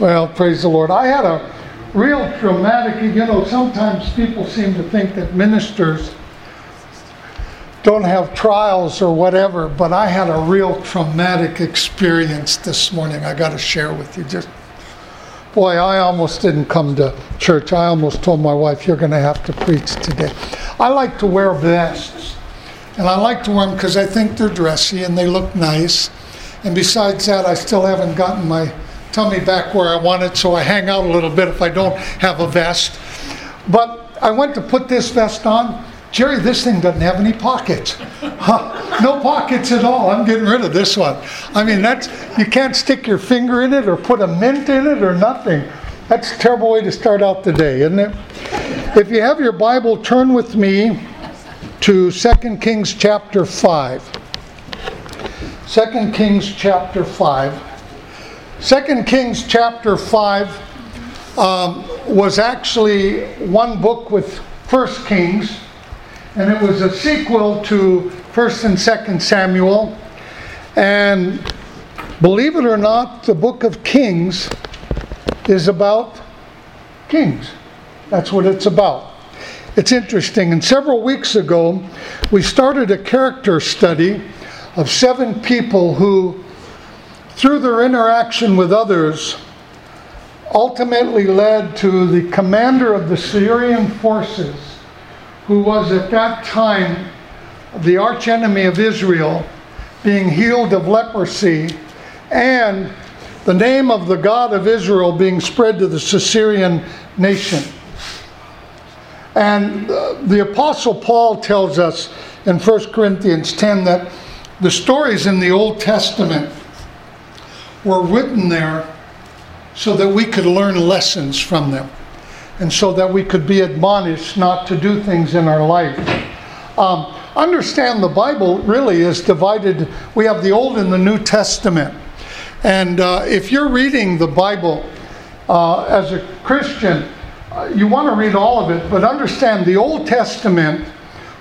Well, praise the Lord. I had a real traumatic, you know, sometimes people seem to think that ministers don't have trials or whatever, but I had a real traumatic experience this morning. I got to share with you. Just, boy, I almost didn't come to church. I almost told my wife, You're going to have to preach today. I like to wear vests, and I like to wear them because I think they're dressy and they look nice. And besides that, I still haven't gotten my tummy back where I want it, so I hang out a little bit if I don't have a vest. But I went to put this vest on. Jerry, this thing doesn't have any pockets. Huh, no pockets at all. I'm getting rid of this one. I mean, that's you can't stick your finger in it or put a mint in it or nothing. That's a terrible way to start out the day, isn't it? If you have your Bible, turn with me to 2 Kings chapter 5. 2 Kings chapter 5. 2 Kings chapter 5 um, was actually one book with First Kings, and it was a sequel to First and Second Samuel. And believe it or not, the book of Kings is about kings. That's what it's about. It's interesting. And several weeks ago, we started a character study of seven people who through their interaction with others, ultimately led to the commander of the Syrian forces, who was at that time the archenemy of Israel, being healed of leprosy, and the name of the God of Israel being spread to the Syrian nation. And uh, the Apostle Paul tells us in 1 Corinthians 10 that the stories in the Old Testament were written there so that we could learn lessons from them and so that we could be admonished not to do things in our life. Um, understand the Bible really is divided. We have the Old and the New Testament. And uh, if you're reading the Bible uh, as a Christian, uh, you want to read all of it, but understand the Old Testament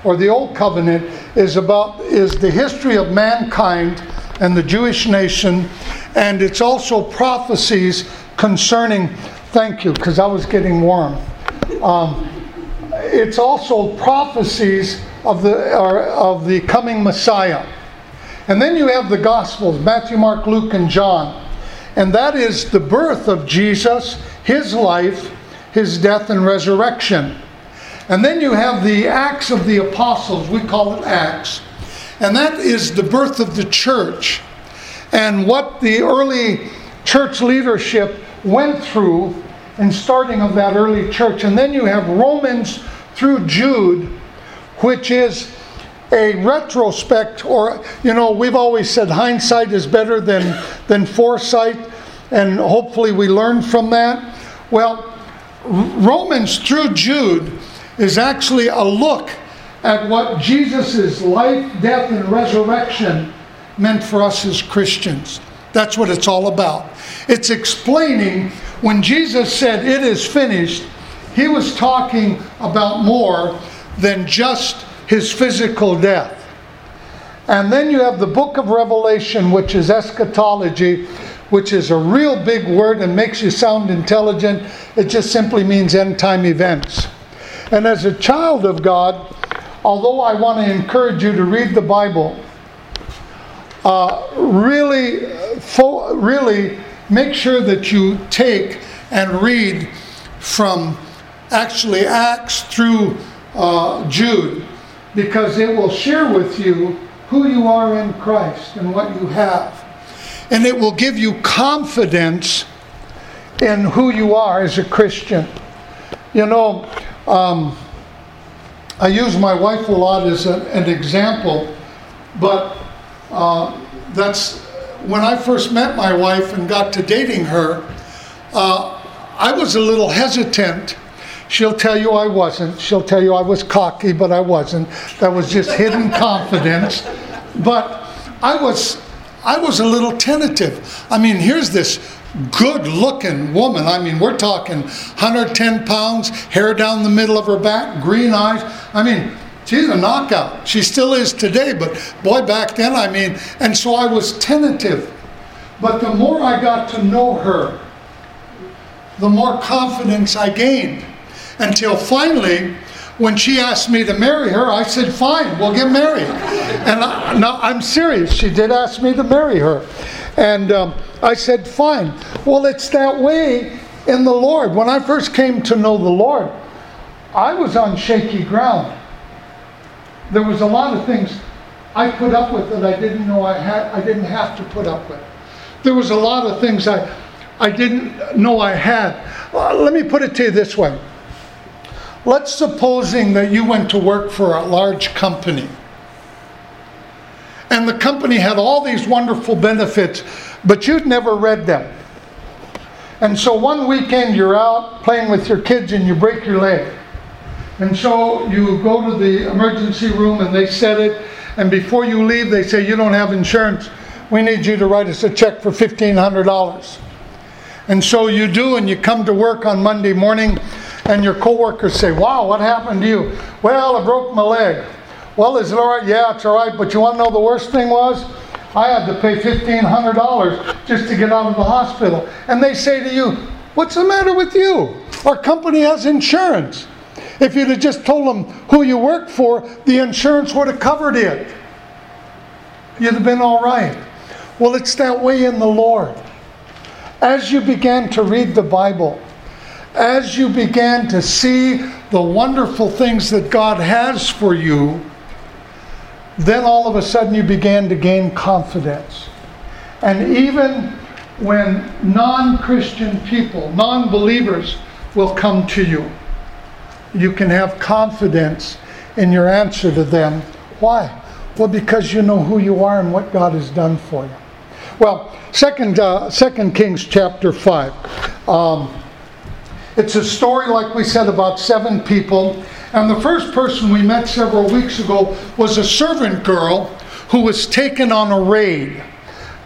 or the Old Covenant is about is the history of mankind and the Jewish nation and it's also prophecies concerning, thank you, because I was getting warm. Um, it's also prophecies of the, of the coming Messiah. And then you have the Gospels Matthew, Mark, Luke, and John. And that is the birth of Jesus, his life, his death, and resurrection. And then you have the Acts of the Apostles, we call it Acts. And that is the birth of the church and what the early church leadership went through in starting of that early church. And then you have Romans through Jude, which is a retrospect, or, you know, we've always said hindsight is better than, than foresight, and hopefully we learn from that. Well, Romans through Jude is actually a look at what Jesus' life, death, and resurrection meant for us as Christians. That's what it's all about. It's explaining when Jesus said, It is finished, he was talking about more than just his physical death. And then you have the book of Revelation, which is eschatology, which is a real big word and makes you sound intelligent. It just simply means end time events. And as a child of God, although I want to encourage you to read the Bible, uh, really, fo- really make sure that you take and read from actually Acts through uh, Jude, because it will share with you who you are in Christ and what you have. And it will give you confidence in who you are as a Christian. You know, um, I use my wife a lot as a, an example, but uh, that's when I first met my wife and got to dating her. Uh, I was a little hesitant. She'll tell you I wasn't. She'll tell you I was cocky, but I wasn't. That was just hidden confidence. But I was, I was a little tentative. I mean, here's this good-looking woman. I mean, we're talking 110 pounds, hair down the middle of her back, green eyes. I mean, She's a knockout. She still is today, but boy, back then, I mean, and so I was tentative. But the more I got to know her, the more confidence I gained. Until finally, when she asked me to marry her, I said, fine, we'll get married. And I, no, I'm serious. She did ask me to marry her. And um, I said, fine. Well, it's that way in the Lord. When I first came to know the Lord, I was on shaky ground. There was a lot of things I put up with that I didn't know I had I didn't have to put up with. There was a lot of things I I didn't know I had. Well, let me put it to you this way. Let's supposing that you went to work for a large company. And the company had all these wonderful benefits, but you'd never read them. And so one weekend you're out playing with your kids and you break your leg. And so you go to the emergency room and they set it. And before you leave, they say, You don't have insurance. We need you to write us a check for $1,500. And so you do, and you come to work on Monday morning, and your coworkers say, Wow, what happened to you? Well, I broke my leg. Well, is it all right? Yeah, it's all right. But you want to know the worst thing was? I had to pay $1,500 just to get out of the hospital. And they say to you, What's the matter with you? Our company has insurance. If you'd have just told them who you worked for, the insurance would have covered it. You'd have been all right. Well, it's that way in the Lord. As you began to read the Bible, as you began to see the wonderful things that God has for you, then all of a sudden you began to gain confidence. And even when non Christian people, non believers, will come to you, you can have confidence in your answer to them. Why? Well, because you know who you are and what God has done for you. Well, Second, uh, Second Kings chapter five. Um, it's a story, like we said, about seven people. And the first person we met several weeks ago was a servant girl who was taken on a raid.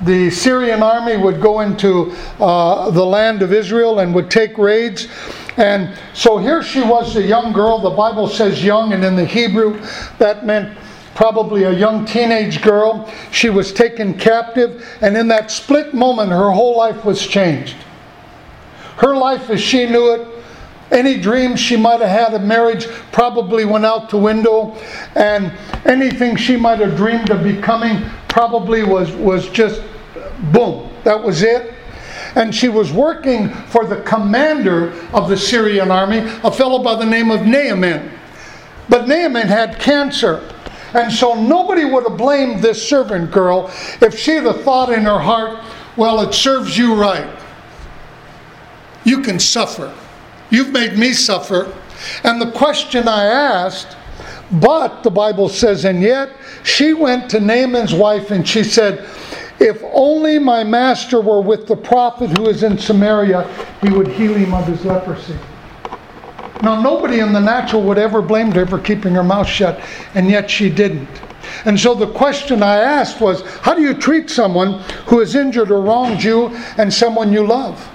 The Syrian army would go into uh, the land of Israel and would take raids. And so here she was, a young girl. The Bible says young, and in the Hebrew, that meant probably a young teenage girl. She was taken captive, and in that split moment, her whole life was changed. Her life as she knew it, any dreams she might have had of marriage probably went out the window, and anything she might have dreamed of becoming probably was, was just boom, that was it. And she was working for the commander of the Syrian army, a fellow by the name of Naaman. But Naaman had cancer. And so nobody would have blamed this servant girl if she had thought in her heart, well, it serves you right. You can suffer. You've made me suffer. And the question I asked, but the Bible says, and yet she went to Naaman's wife and she said, If only my master were with the prophet who is in Samaria, he would heal him of his leprosy. Now, nobody in the natural would ever blame her for keeping her mouth shut, and yet she didn't. And so the question I asked was how do you treat someone who has injured or wronged you and someone you love?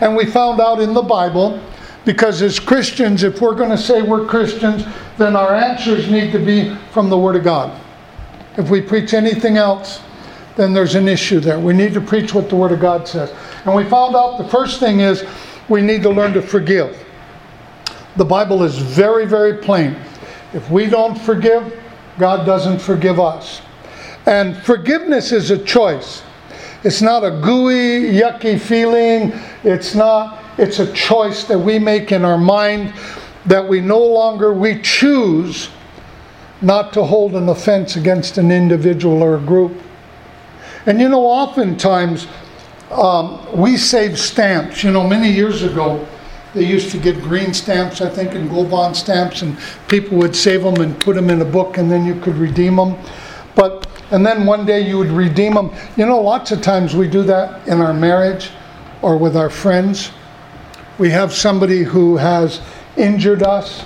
And we found out in the Bible, because as Christians, if we're going to say we're Christians, then our answers need to be from the Word of God. If we preach anything else, then there's an issue there. We need to preach what the Word of God says. And we found out the first thing is we need to learn to forgive. The Bible is very, very plain. If we don't forgive, God doesn't forgive us. And forgiveness is a choice. It's not a gooey, yucky feeling. It's not, it's a choice that we make in our mind that we no longer, we choose not to hold an offense against an individual or a group. And you know, oftentimes um, we save stamps. You know, many years ago, they used to get green stamps, I think, and gold bond stamps, and people would save them and put them in a book, and then you could redeem them. But and then one day you would redeem them. You know, lots of times we do that in our marriage or with our friends. We have somebody who has injured us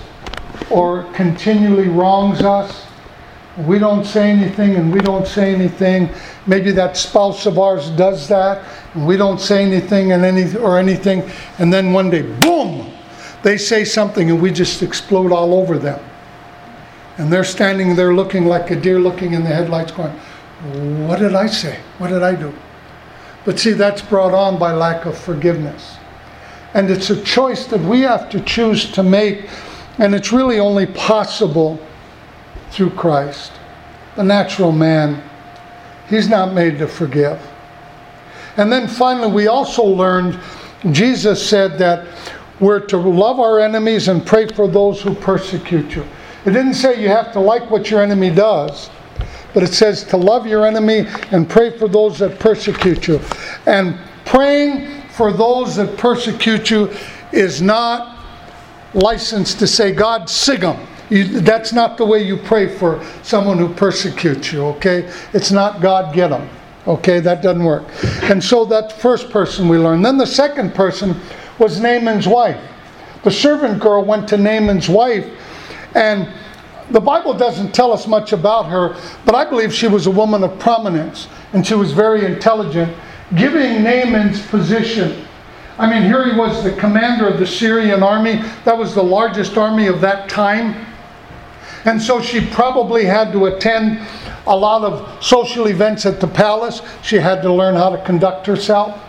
or continually wrongs us. We don't say anything and we don't say anything. Maybe that spouse of ours does that. And we don't say anything and any or anything. And then one day boom they say something and we just explode all over them. And they're standing there looking like a deer looking in the headlights going what did i say? What did i do? But see that's brought on by lack of forgiveness. And it's a choice that we have to choose to make, and it's really only possible through Christ. The natural man, he's not made to forgive. And then finally, we also learned Jesus said that we're to love our enemies and pray for those who persecute you. It didn't say you have to like what your enemy does, but it says to love your enemy and pray for those that persecute you. And praying for those that persecute you is not licensed to say, God, sig them. You, that's not the way you pray for someone who persecutes you, okay? It's not God, get them. Okay, that doesn't work. And so that first person we learned. Then the second person was Naaman's wife. The servant girl went to Naaman's wife, and the Bible doesn't tell us much about her, but I believe she was a woman of prominence and she was very intelligent, giving Naaman's position. I mean, here he was the commander of the Syrian army. That was the largest army of that time. And so she probably had to attend a lot of social events at the palace. She had to learn how to conduct herself.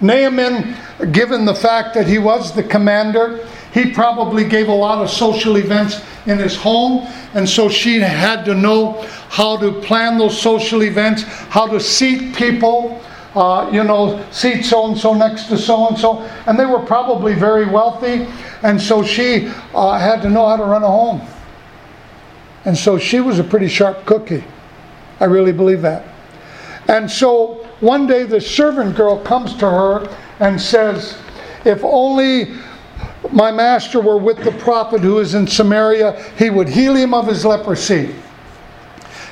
Naaman, given the fact that he was the commander, he probably gave a lot of social events in his home, and so she had to know how to plan those social events, how to seat people, uh, you know, seat so and so next to so and so. And they were probably very wealthy, and so she uh, had to know how to run a home. And so she was a pretty sharp cookie. I really believe that. And so one day the servant girl comes to her and says, If only my master were with the prophet who is in Samaria, he would heal him of his leprosy.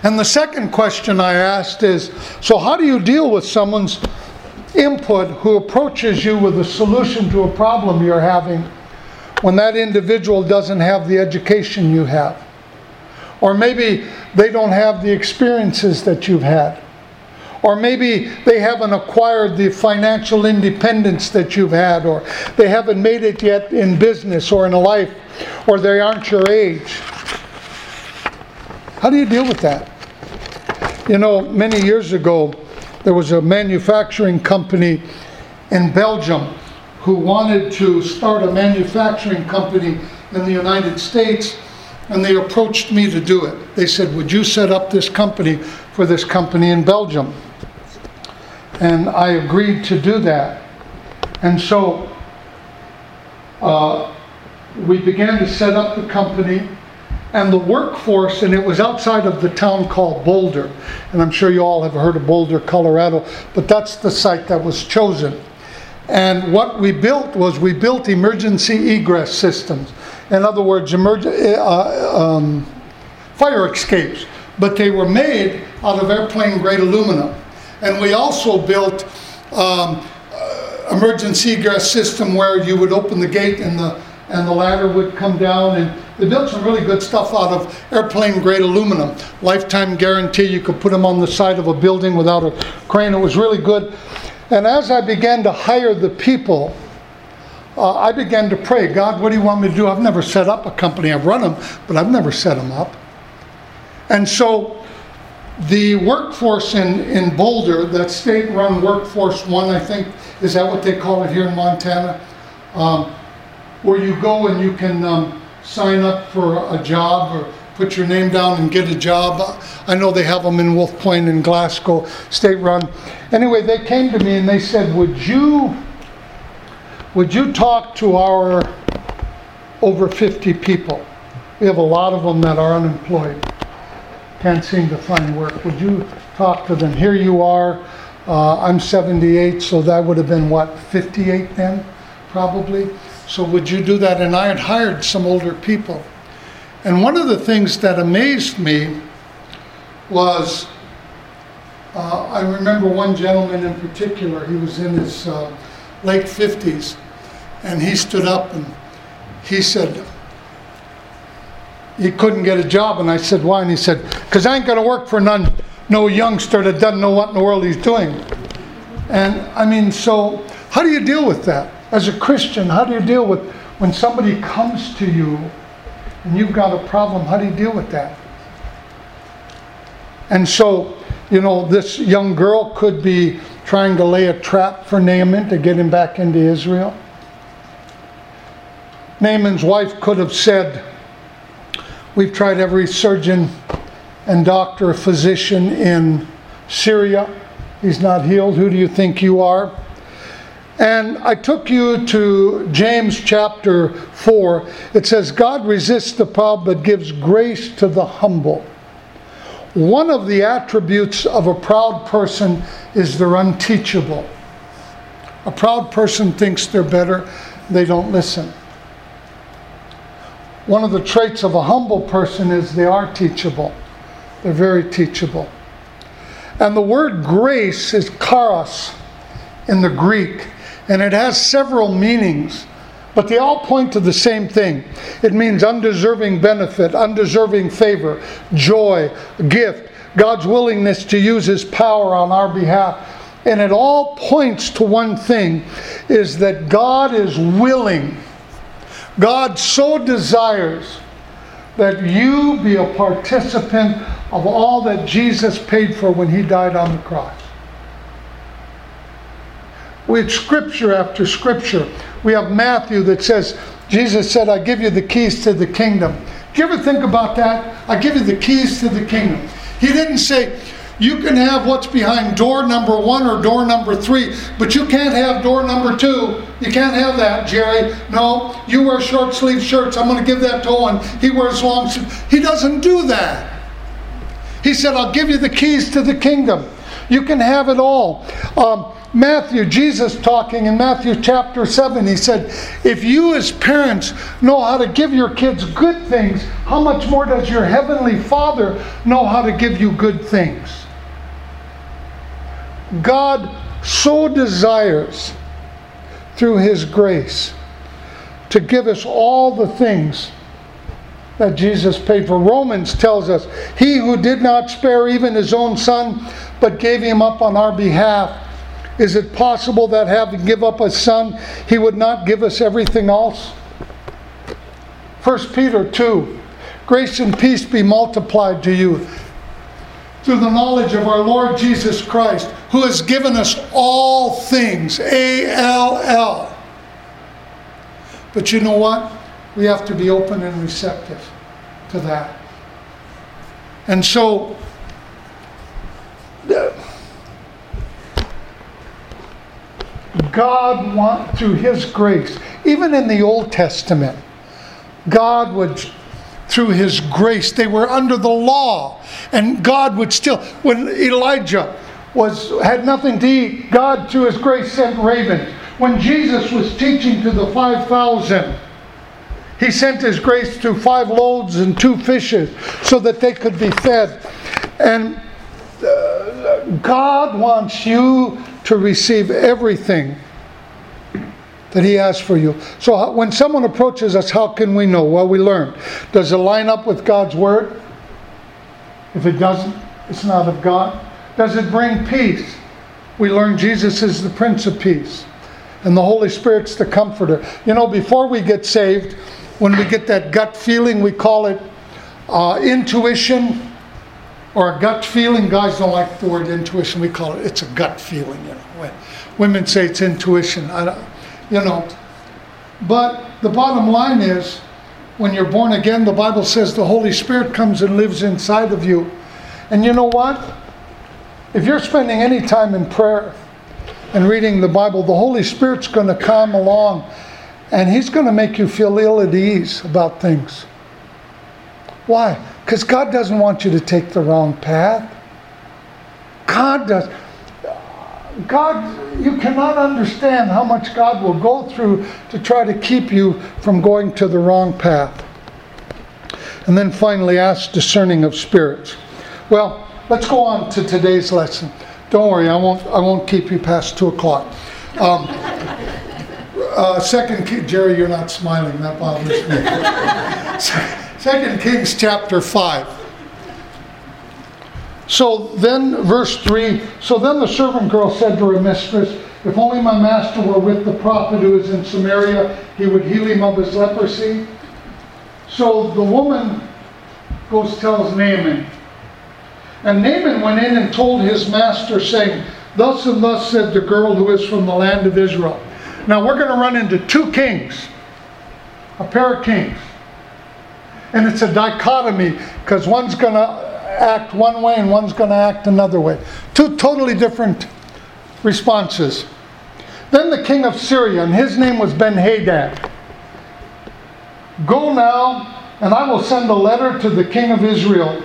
And the second question I asked is So, how do you deal with someone's input who approaches you with a solution to a problem you're having when that individual doesn't have the education you have? Or maybe they don't have the experiences that you've had. Or maybe they haven't acquired the financial independence that you've had, or they haven't made it yet in business or in life, or they aren't your age. How do you deal with that? You know, many years ago, there was a manufacturing company in Belgium who wanted to start a manufacturing company in the United States and they approached me to do it. They said, Would you set up this company for this company in Belgium? And I agreed to do that. And so uh, we began to set up the company and the workforce, and it was outside of the town called Boulder. And I'm sure you all have heard of Boulder, Colorado, but that's the site that was chosen. And what we built was we built emergency egress systems. In other words, emerg- uh, um, fire escapes, but they were made out of airplane grade aluminum. And we also built um, uh, emergency egress system where you would open the gate and the and the ladder would come down. And they built some really good stuff out of airplane grade aluminum. Lifetime guarantee you could put them on the side of a building without a crane. It was really good. And as i began to hire the people uh, I began to pray, God, what do you want me to do? I've never set up a company. I've run them, but I've never set them up. And so the workforce in, in Boulder, that state run Workforce One, I think, is that what they call it here in Montana? Um, where you go and you can um, sign up for a job or put your name down and get a job. I know they have them in Wolf Point and Glasgow, state run. Anyway, they came to me and they said, Would you would you talk to our over 50 people? We have a lot of them that are unemployed, can't seem to find work. Would you talk to them? Here you are. Uh, I'm 78, so that would have been what, 58 then, probably? So would you do that? And I had hired some older people. And one of the things that amazed me was uh, I remember one gentleman in particular, he was in his uh, late 50s. And he stood up and he said, he couldn't get a job. And I said, why? And he said, because I ain't going to work for none, no youngster that doesn't know what in the world he's doing. And I mean, so how do you deal with that? As a Christian, how do you deal with when somebody comes to you and you've got a problem? How do you deal with that? And so, you know, this young girl could be trying to lay a trap for Naaman to get him back into Israel. Naaman's wife could have said, We've tried every surgeon and doctor, physician in Syria. He's not healed. Who do you think you are? And I took you to James chapter 4. It says, God resists the proud but gives grace to the humble. One of the attributes of a proud person is they're unteachable. A proud person thinks they're better, they don't listen. One of the traits of a humble person is they are teachable. They're very teachable. And the word grace is charis in the Greek, and it has several meanings, but they all point to the same thing. It means undeserving benefit, undeserving favor, joy, gift, God's willingness to use his power on our behalf. And it all points to one thing is that God is willing God so desires that you be a participant of all that Jesus paid for when he died on the cross. We have scripture after scripture. We have Matthew that says, Jesus said, I give you the keys to the kingdom. Do you ever think about that? I give you the keys to the kingdom. He didn't say, you can have what's behind door number one or door number three, but you can't have door number two. You can't have that, Jerry. No, you wear short sleeve shirts. I'm going to give that to Owen. He wears long sleeves. He doesn't do that. He said, I'll give you the keys to the kingdom. You can have it all. Um, Matthew, Jesus talking in Matthew chapter 7, he said, If you as parents know how to give your kids good things, how much more does your heavenly Father know how to give you good things? God so desires through His grace to give us all the things that Jesus paid for. Romans tells us, He who did not spare even His own Son, but gave Him up on our behalf. Is it possible that having give up a son, he would not give us everything else? 1 Peter 2 Grace and peace be multiplied to you through the knowledge of our Lord Jesus Christ, who has given us all things. A L L. But you know what? We have to be open and receptive to that. And so, God want through His grace, even in the Old Testament, God would through his grace. They were under the law, and God would still. When Elijah was had nothing to eat, God, through his grace, sent ravens. When Jesus was teaching to the five thousand, he sent his grace to five loaves and two fishes, so that they could be fed. And God wants you to receive everything that He has for you. So when someone approaches us, how can we know? Well, we learn. Does it line up with God's Word? If it doesn't, it's not of God. Does it bring peace? We learn Jesus is the Prince of Peace. And the Holy Spirit's the comforter. You know, before we get saved, when we get that gut feeling, we call it uh, intuition or a gut feeling. Guys don't like the word intuition. We call it, it's a gut feeling. You know, when women say it's intuition. I don't, you know. But the bottom line is, when you're born again, the Bible says the Holy Spirit comes and lives inside of you. And you know what? If you're spending any time in prayer and reading the Bible, the Holy Spirit's going to come along and He's going to make you feel ill at ease about things. Why? Because God doesn't want you to take the wrong path. God does. God, you cannot understand how much God will go through to try to keep you from going to the wrong path. And then finally, ask discerning of spirits. Well, let's go on to today's lesson. Don't worry, I won't. I won't keep you past two o'clock. Um, uh, second, Jerry, you're not smiling. That bothers me. Second Kings chapter five. So then, verse 3 So then the servant girl said to her mistress, If only my master were with the prophet who is in Samaria, he would heal him of his leprosy. So the woman goes tells Naaman. And Naaman went in and told his master, saying, Thus and thus said the girl who is from the land of Israel. Now we're going to run into two kings. a pair of kings. And it's a dichotomy because one's going to act one way and one's going to act another way. Two totally different responses. Then the king of Syria, and his name was Ben Hadad. Go now, and I will send a letter to the king of Israel.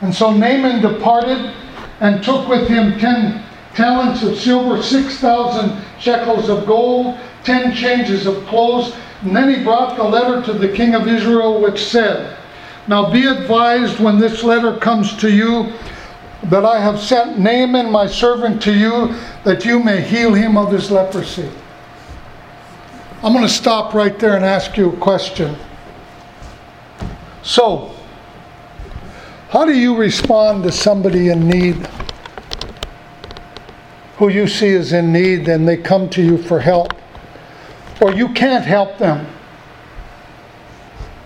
And so Naaman departed and took with him ten talents of silver, six thousand shekels of gold, ten changes of clothes. And then he brought the letter to the king of Israel, which said, Now be advised when this letter comes to you that I have sent Naaman my servant to you, that you may heal him of his leprosy. I'm going to stop right there and ask you a question. So, how do you respond to somebody in need? Who you see is in need and they come to you for help? Or you can't help them,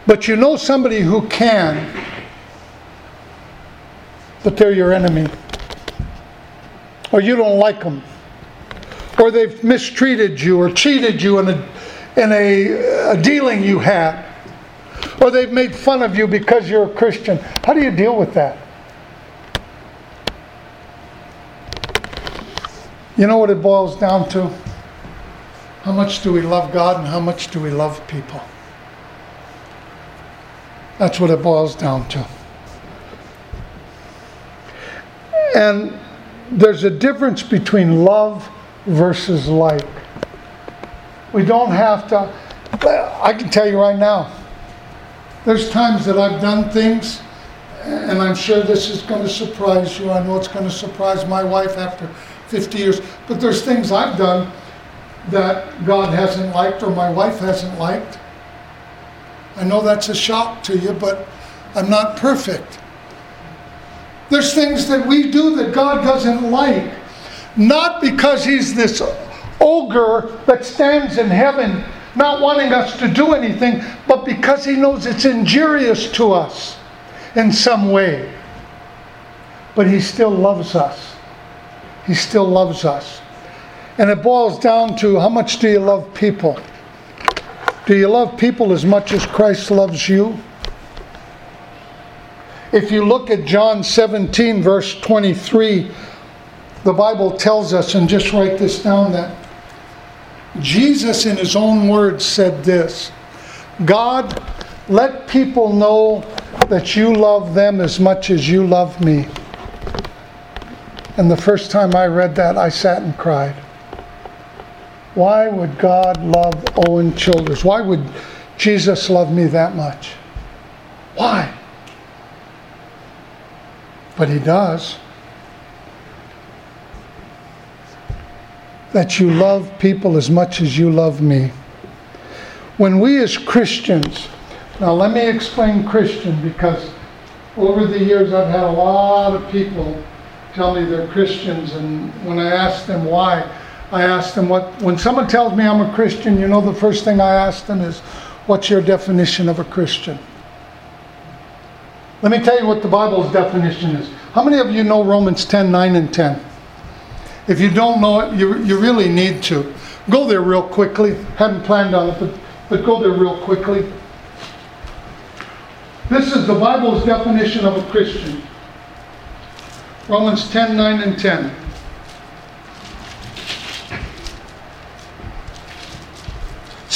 but you know somebody who can, but they're your enemy. Or you don't like them. Or they've mistreated you or cheated you in a, in a, a dealing you had. Or they've made fun of you because you're a Christian. How do you deal with that? You know what it boils down to? How much do we love God and how much do we love people? That's what it boils down to. And there's a difference between love versus like. We don't have to, I can tell you right now, there's times that I've done things, and I'm sure this is going to surprise you. I know it's going to surprise my wife after 50 years, but there's things I've done that God hasn't liked or my wife hasn't liked. I know that's a shock to you, but I'm not perfect. There's things that we do that God doesn't like. Not because He's this ogre that stands in heaven not wanting us to do anything, but because He knows it's injurious to us in some way. But He still loves us. He still loves us. And it boils down to how much do you love people? Do you love people as much as Christ loves you? If you look at John 17, verse 23, the Bible tells us, and just write this down, that Jesus, in his own words, said this God, let people know that you love them as much as you love me. And the first time I read that, I sat and cried. Why would God love Owen Childers? Why would Jesus love me that much? Why? but He does. That you love people as much as you love me. When we as Christians, now let me explain Christian because over the years I've had a lot of people tell me they're Christians, and when I ask them why, I ask them what, when someone tells me I'm a Christian, you know, the first thing I ask them is, What's your definition of a Christian? Let me tell you what the Bible's definition is. How many of you know Romans 10 9 and 10? If you don't know it, you, you really need to. Go there real quickly. Hadn't planned on it, but, but go there real quickly. This is the Bible's definition of a Christian. Romans 10 9 and 10.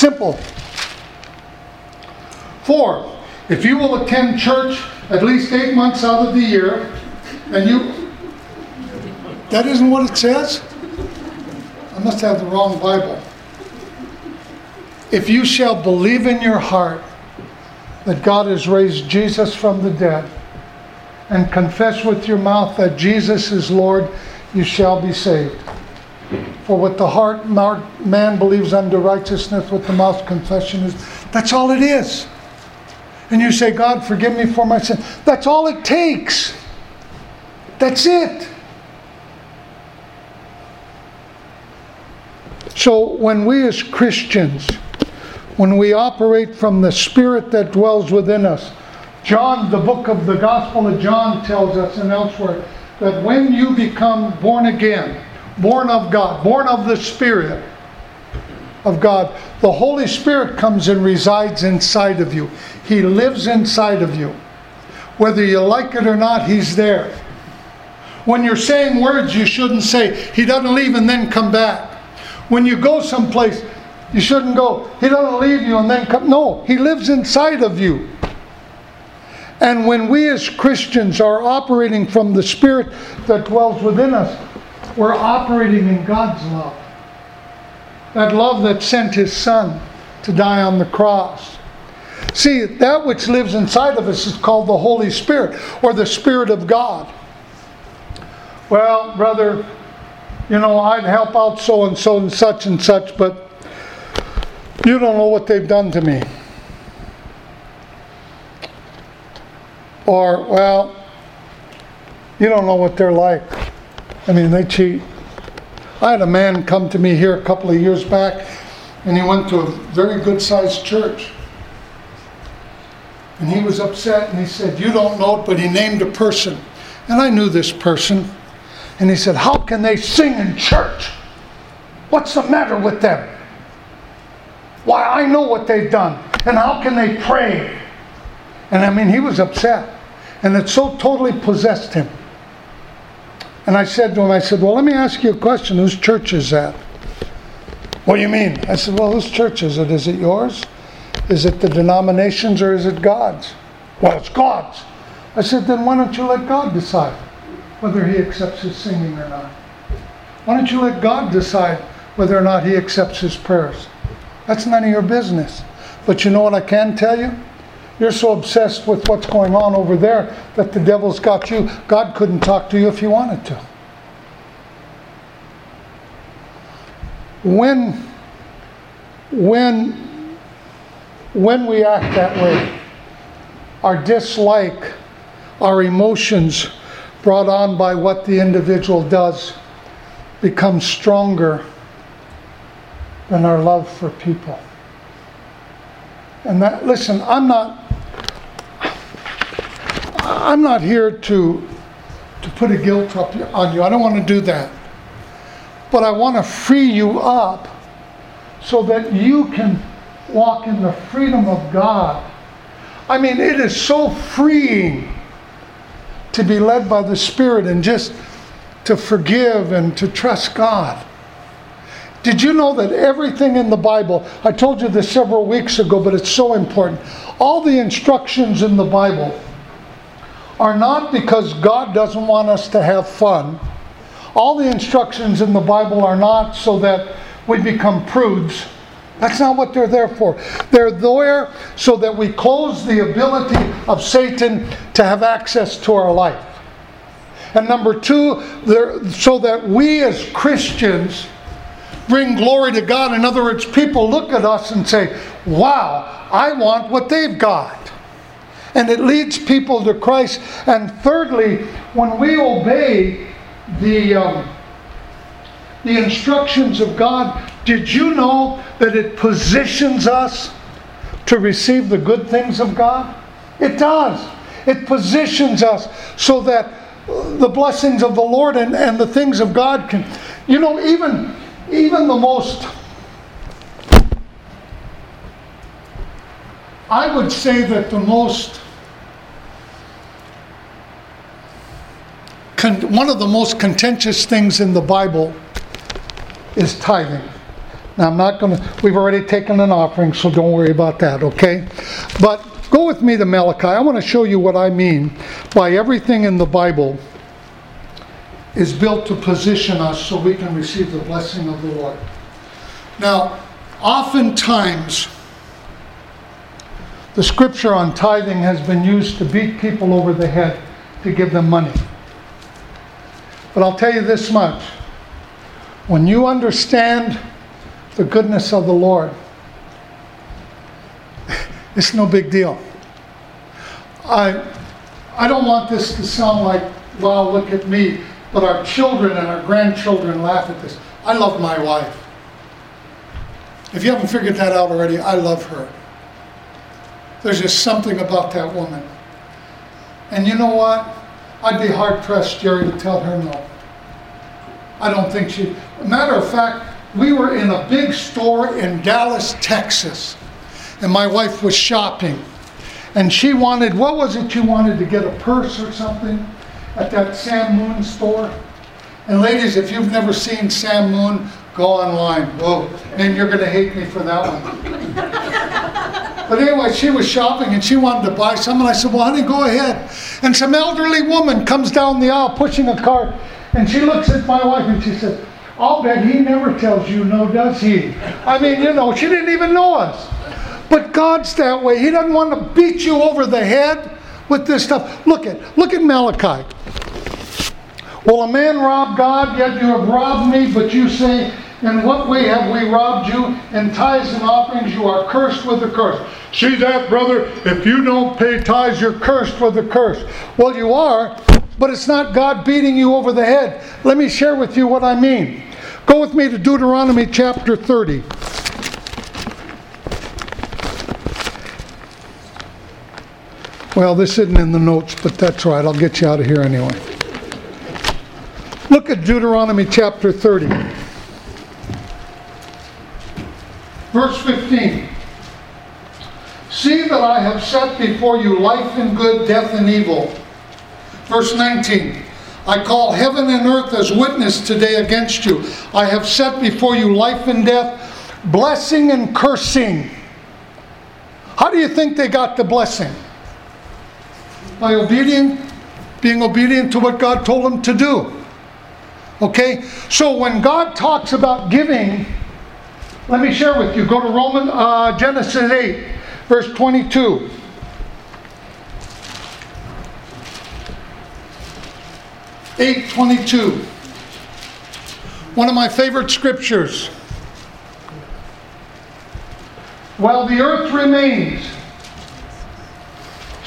Simple. Four, if you will attend church at least eight months out of the year, and you. That isn't what it says? I must have the wrong Bible. If you shall believe in your heart that God has raised Jesus from the dead, and confess with your mouth that Jesus is Lord, you shall be saved. For with the heart man believes unto righteousness, with the mouth confession is. That's all it is and you say, God, forgive me for my sin. That's all it takes. That's it. So when we as Christians, when we operate from the Spirit that dwells within us, John, the book of the Gospel of John tells us and elsewhere that when you become born again, born of God, born of the Spirit, of God. The Holy Spirit comes and resides inside of you, He lives inside of you. Whether you like it or not, He's there. When you're saying words you shouldn't say, He doesn't leave and then come back. When you go someplace, you shouldn't go, He doesn't leave you and then come. No, He lives inside of you. And when we as Christians are operating from the Spirit that dwells within us, we're operating in God's love. That love that sent His Son to die on the cross. See, that which lives inside of us is called the Holy Spirit or the Spirit of God. Well, brother, you know, I'd help out so and so and such and such, but you don't know what they've done to me. Or, well, you don't know what they're like. I mean, they cheat. I had a man come to me here a couple of years back, and he went to a very good sized church. And he was upset, and he said, You don't know it, but he named a person. And I knew this person. And he said, How can they sing in church? What's the matter with them? Why, I know what they've done. And how can they pray? And I mean, he was upset. And it so totally possessed him. And I said to him, I said, Well, let me ask you a question. Whose church is that? What do you mean? I said, Well, whose church is it? Is it yours? Is it the denominations or is it God's? Well, it's God's. I said, Then why don't you let God decide whether He accepts his singing or not? Why don't you let God decide whether or not He accepts his prayers? That's none of your business. But you know what I can tell you? You're so obsessed with what's going on over there that the devil's got you. God couldn't talk to you if he wanted to. When, when, when we act that way, our dislike, our emotions brought on by what the individual does become stronger than our love for people. And that, listen, I'm not I'm not here to, to put a guilt up on you. I don't want to do that. But I want to free you up so that you can walk in the freedom of God. I mean, it is so freeing to be led by the Spirit and just to forgive and to trust God. Did you know that everything in the Bible, I told you this several weeks ago, but it's so important. All the instructions in the Bible are not because God doesn't want us to have fun. All the instructions in the Bible are not so that we become prudes. That's not what they're there for. They're there so that we close the ability of Satan to have access to our life. And number two, so that we as Christians bring glory to God. In other words, people look at us and say, wow, I want what they've got and it leads people to Christ. And thirdly, when we obey the um, the instructions of God, did you know that it positions us to receive the good things of God? It does. It positions us so that the blessings of the Lord and, and the things of God can, you know, even even the most I would say that the most con- one of the most contentious things in the Bible is tithing. Now, I'm not going to, we've already taken an offering, so don't worry about that, okay? But go with me to Malachi. I want to show you what I mean by everything in the Bible is built to position us so we can receive the blessing of the Lord. Now, oftentimes, the scripture on tithing has been used to beat people over the head to give them money. But I'll tell you this much when you understand the goodness of the Lord, it's no big deal. I, I don't want this to sound like, wow, look at me, but our children and our grandchildren laugh at this. I love my wife. If you haven't figured that out already, I love her. There's just something about that woman. And you know what? I'd be hard pressed, Jerry, to tell her no. I don't think she. Matter of fact, we were in a big store in Dallas, Texas, and my wife was shopping. And she wanted, what was it you wanted to get a purse or something at that Sam Moon store? And ladies, if you've never seen Sam Moon, go online. Whoa, and you're going to hate me for that one. but anyway, she was shopping and she wanted to buy some, and I said, Well, honey, go ahead. And some elderly woman comes down the aisle pushing a cart, and she looks at my wife and she said, I'll bet he never tells you no, does he? I mean, you know, she didn't even know us. But God's that way. He doesn't want to beat you over the head with this stuff. Look at look at Malachi. Will a man rob God? Yet you have robbed me, but you say, In what way have we robbed you? In tithes and offerings you are cursed with a curse. See that, brother? If you don't pay tithes, you're cursed with a curse. Well, you are, but it's not God beating you over the head. Let me share with you what I mean. Go with me to Deuteronomy chapter 30. Well, this isn't in the notes, but that's right. I'll get you out of here anyway. Look at Deuteronomy chapter 30, verse 15. See that I have set before you life and good, death and evil. Verse 19. I call heaven and earth as witness today against you. I have set before you life and death, blessing and cursing. How do you think they got the blessing? By obedient, being obedient to what God told him to do. Okay? So when God talks about giving, let me share with you. Go to Roman uh, Genesis 8, verse 22. 8:22. One of my favorite scriptures. While the earth remains,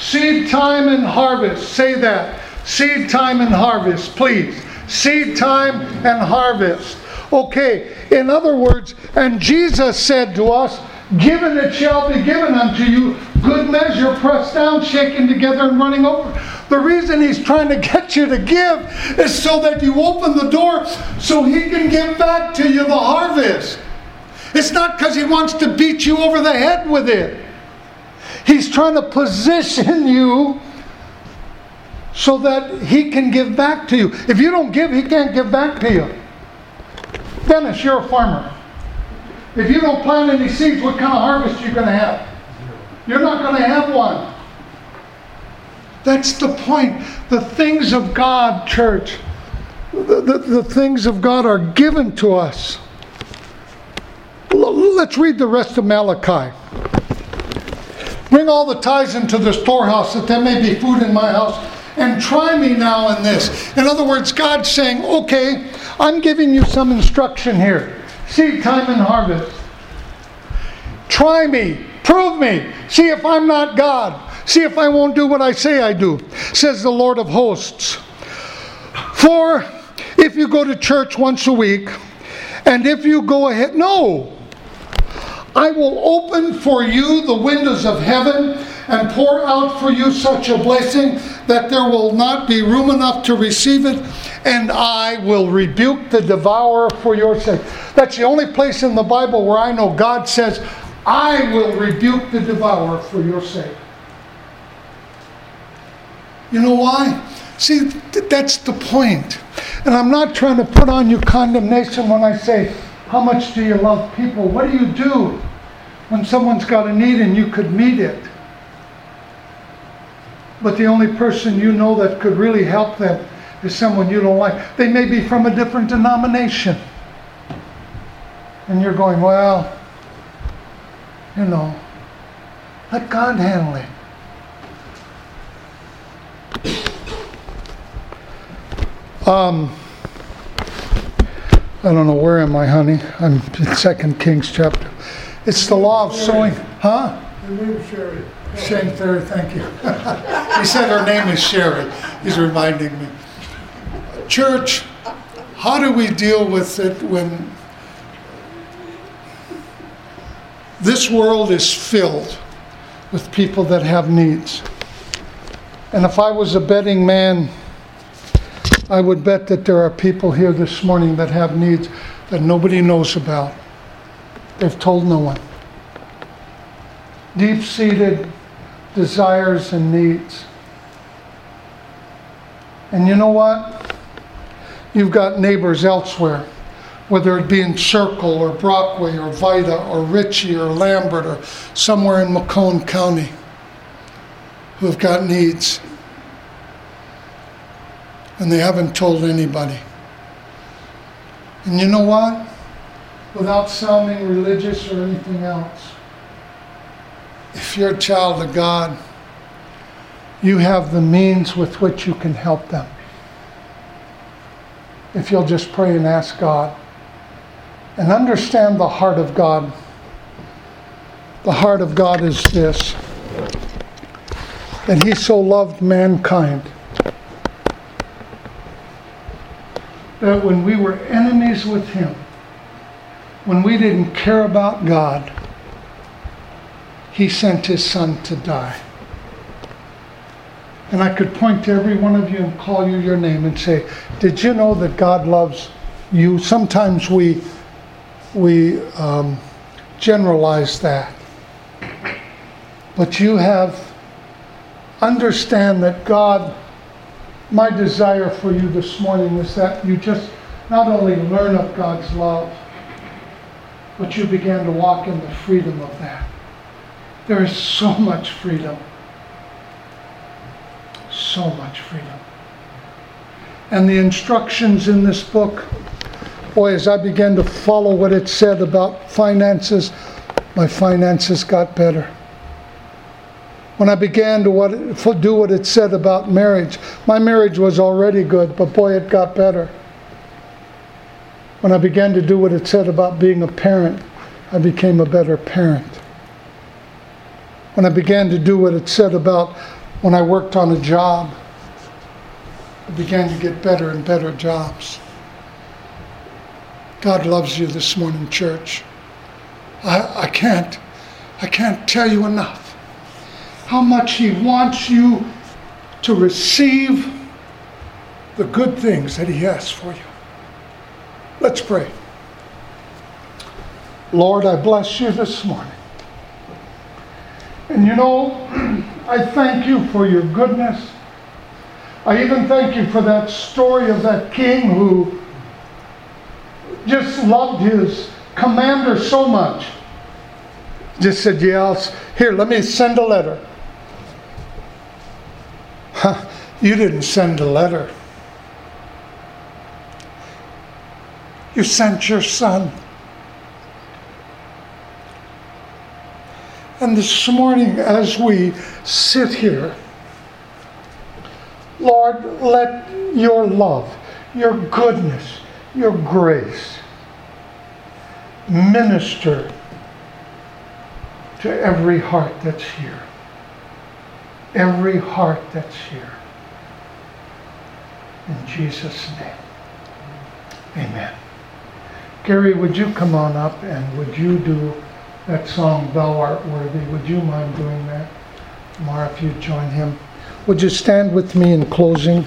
seed time and harvest. Say that. Seed time and harvest, please. Seed time and harvest. Okay, in other words, and Jesus said to us, Given it shall be given unto you, good measure, pressed down, shaken together, and running over. The reason he's trying to get you to give is so that you open the door so he can give back to you the harvest. It's not because he wants to beat you over the head with it. He's trying to position you so that he can give back to you. If you don't give, he can't give back to you. Dennis, you're a farmer. If you don't plant any seeds, what kind of harvest are you going to have? You're not going to have one. That's the point. The things of God, church, the, the, the things of God are given to us. Let's read the rest of Malachi. Bring all the tithes into the storehouse that there may be food in my house, and try me now in this. In other words, God's saying, okay, I'm giving you some instruction here seed time and harvest. Try me, prove me, see if I'm not God. See if I won't do what I say I do, says the Lord of hosts. For if you go to church once a week, and if you go ahead, no, I will open for you the windows of heaven and pour out for you such a blessing that there will not be room enough to receive it, and I will rebuke the devourer for your sake. That's the only place in the Bible where I know God says, I will rebuke the devourer for your sake. You know why? See, that's the point. And I'm not trying to put on you condemnation when I say, How much do you love people? What do you do when someone's got a need and you could meet it? But the only person you know that could really help them is someone you don't like. They may be from a different denomination. And you're going, Well, you know, let God handle it. Um, I don't know where am I, honey? I'm in Second Kings chapter. It's the law of sowing, huh? Her name is Sherry. Shane Ferry, thank you. he said her name is Sherry. He's reminding me. Church, how do we deal with it when this world is filled with people that have needs? And if I was a betting man, I would bet that there are people here this morning that have needs. that nobody knows about. They've told no one. Deep seated desires and needs. And you know what? You've got neighbors elsewhere, whether it be in Circle or Brockway or Vida or Richey or Lambert or somewhere in McCone County who have got needs. And they haven't told anybody. And you know what? Without sounding religious or anything else, if you're a child of God, you have the means with which you can help them. If you'll just pray and ask God and understand the heart of God. The heart of God is this that He so loved mankind that when we were enemies with Him, when we didn't care about God, He sent His Son to die. And I could point to every one of you and call you your name and say, Did you know that God loves you? Sometimes we, we um, generalize that. But you have, understand that God, my desire for you this morning is that you just not only learn of God's love, but you begin to walk in the freedom of that. There is so much freedom so much freedom. And the instructions in this book, boy, as I began to follow what it said about finances, my finances got better. When I began to what, do what it said about marriage, my marriage was already good, but boy, it got better. When I began to do what it said about being a parent, I became a better parent. When I began to do what it said about when I worked on a job, I began to get better and better jobs. God loves you this morning, church. I, I can't, I can't tell you enough how much He wants you to receive the good things that He has for you. Let's pray. Lord, I bless you this morning. And you know, I thank you for your goodness. I even thank you for that story of that king who just loved his commander so much. Just said, Yeah, here, let me send a letter. Huh, you didn't send a letter, you sent your son. And this morning, as we sit here, Lord, let your love, your goodness, your grace minister to every heart that's here. Every heart that's here. In Jesus' name. Amen. Gary, would you come on up and would you do that song, Thou Art Worthy. Would you mind doing that? Mara, if you'd join him. Would you stand with me in closing?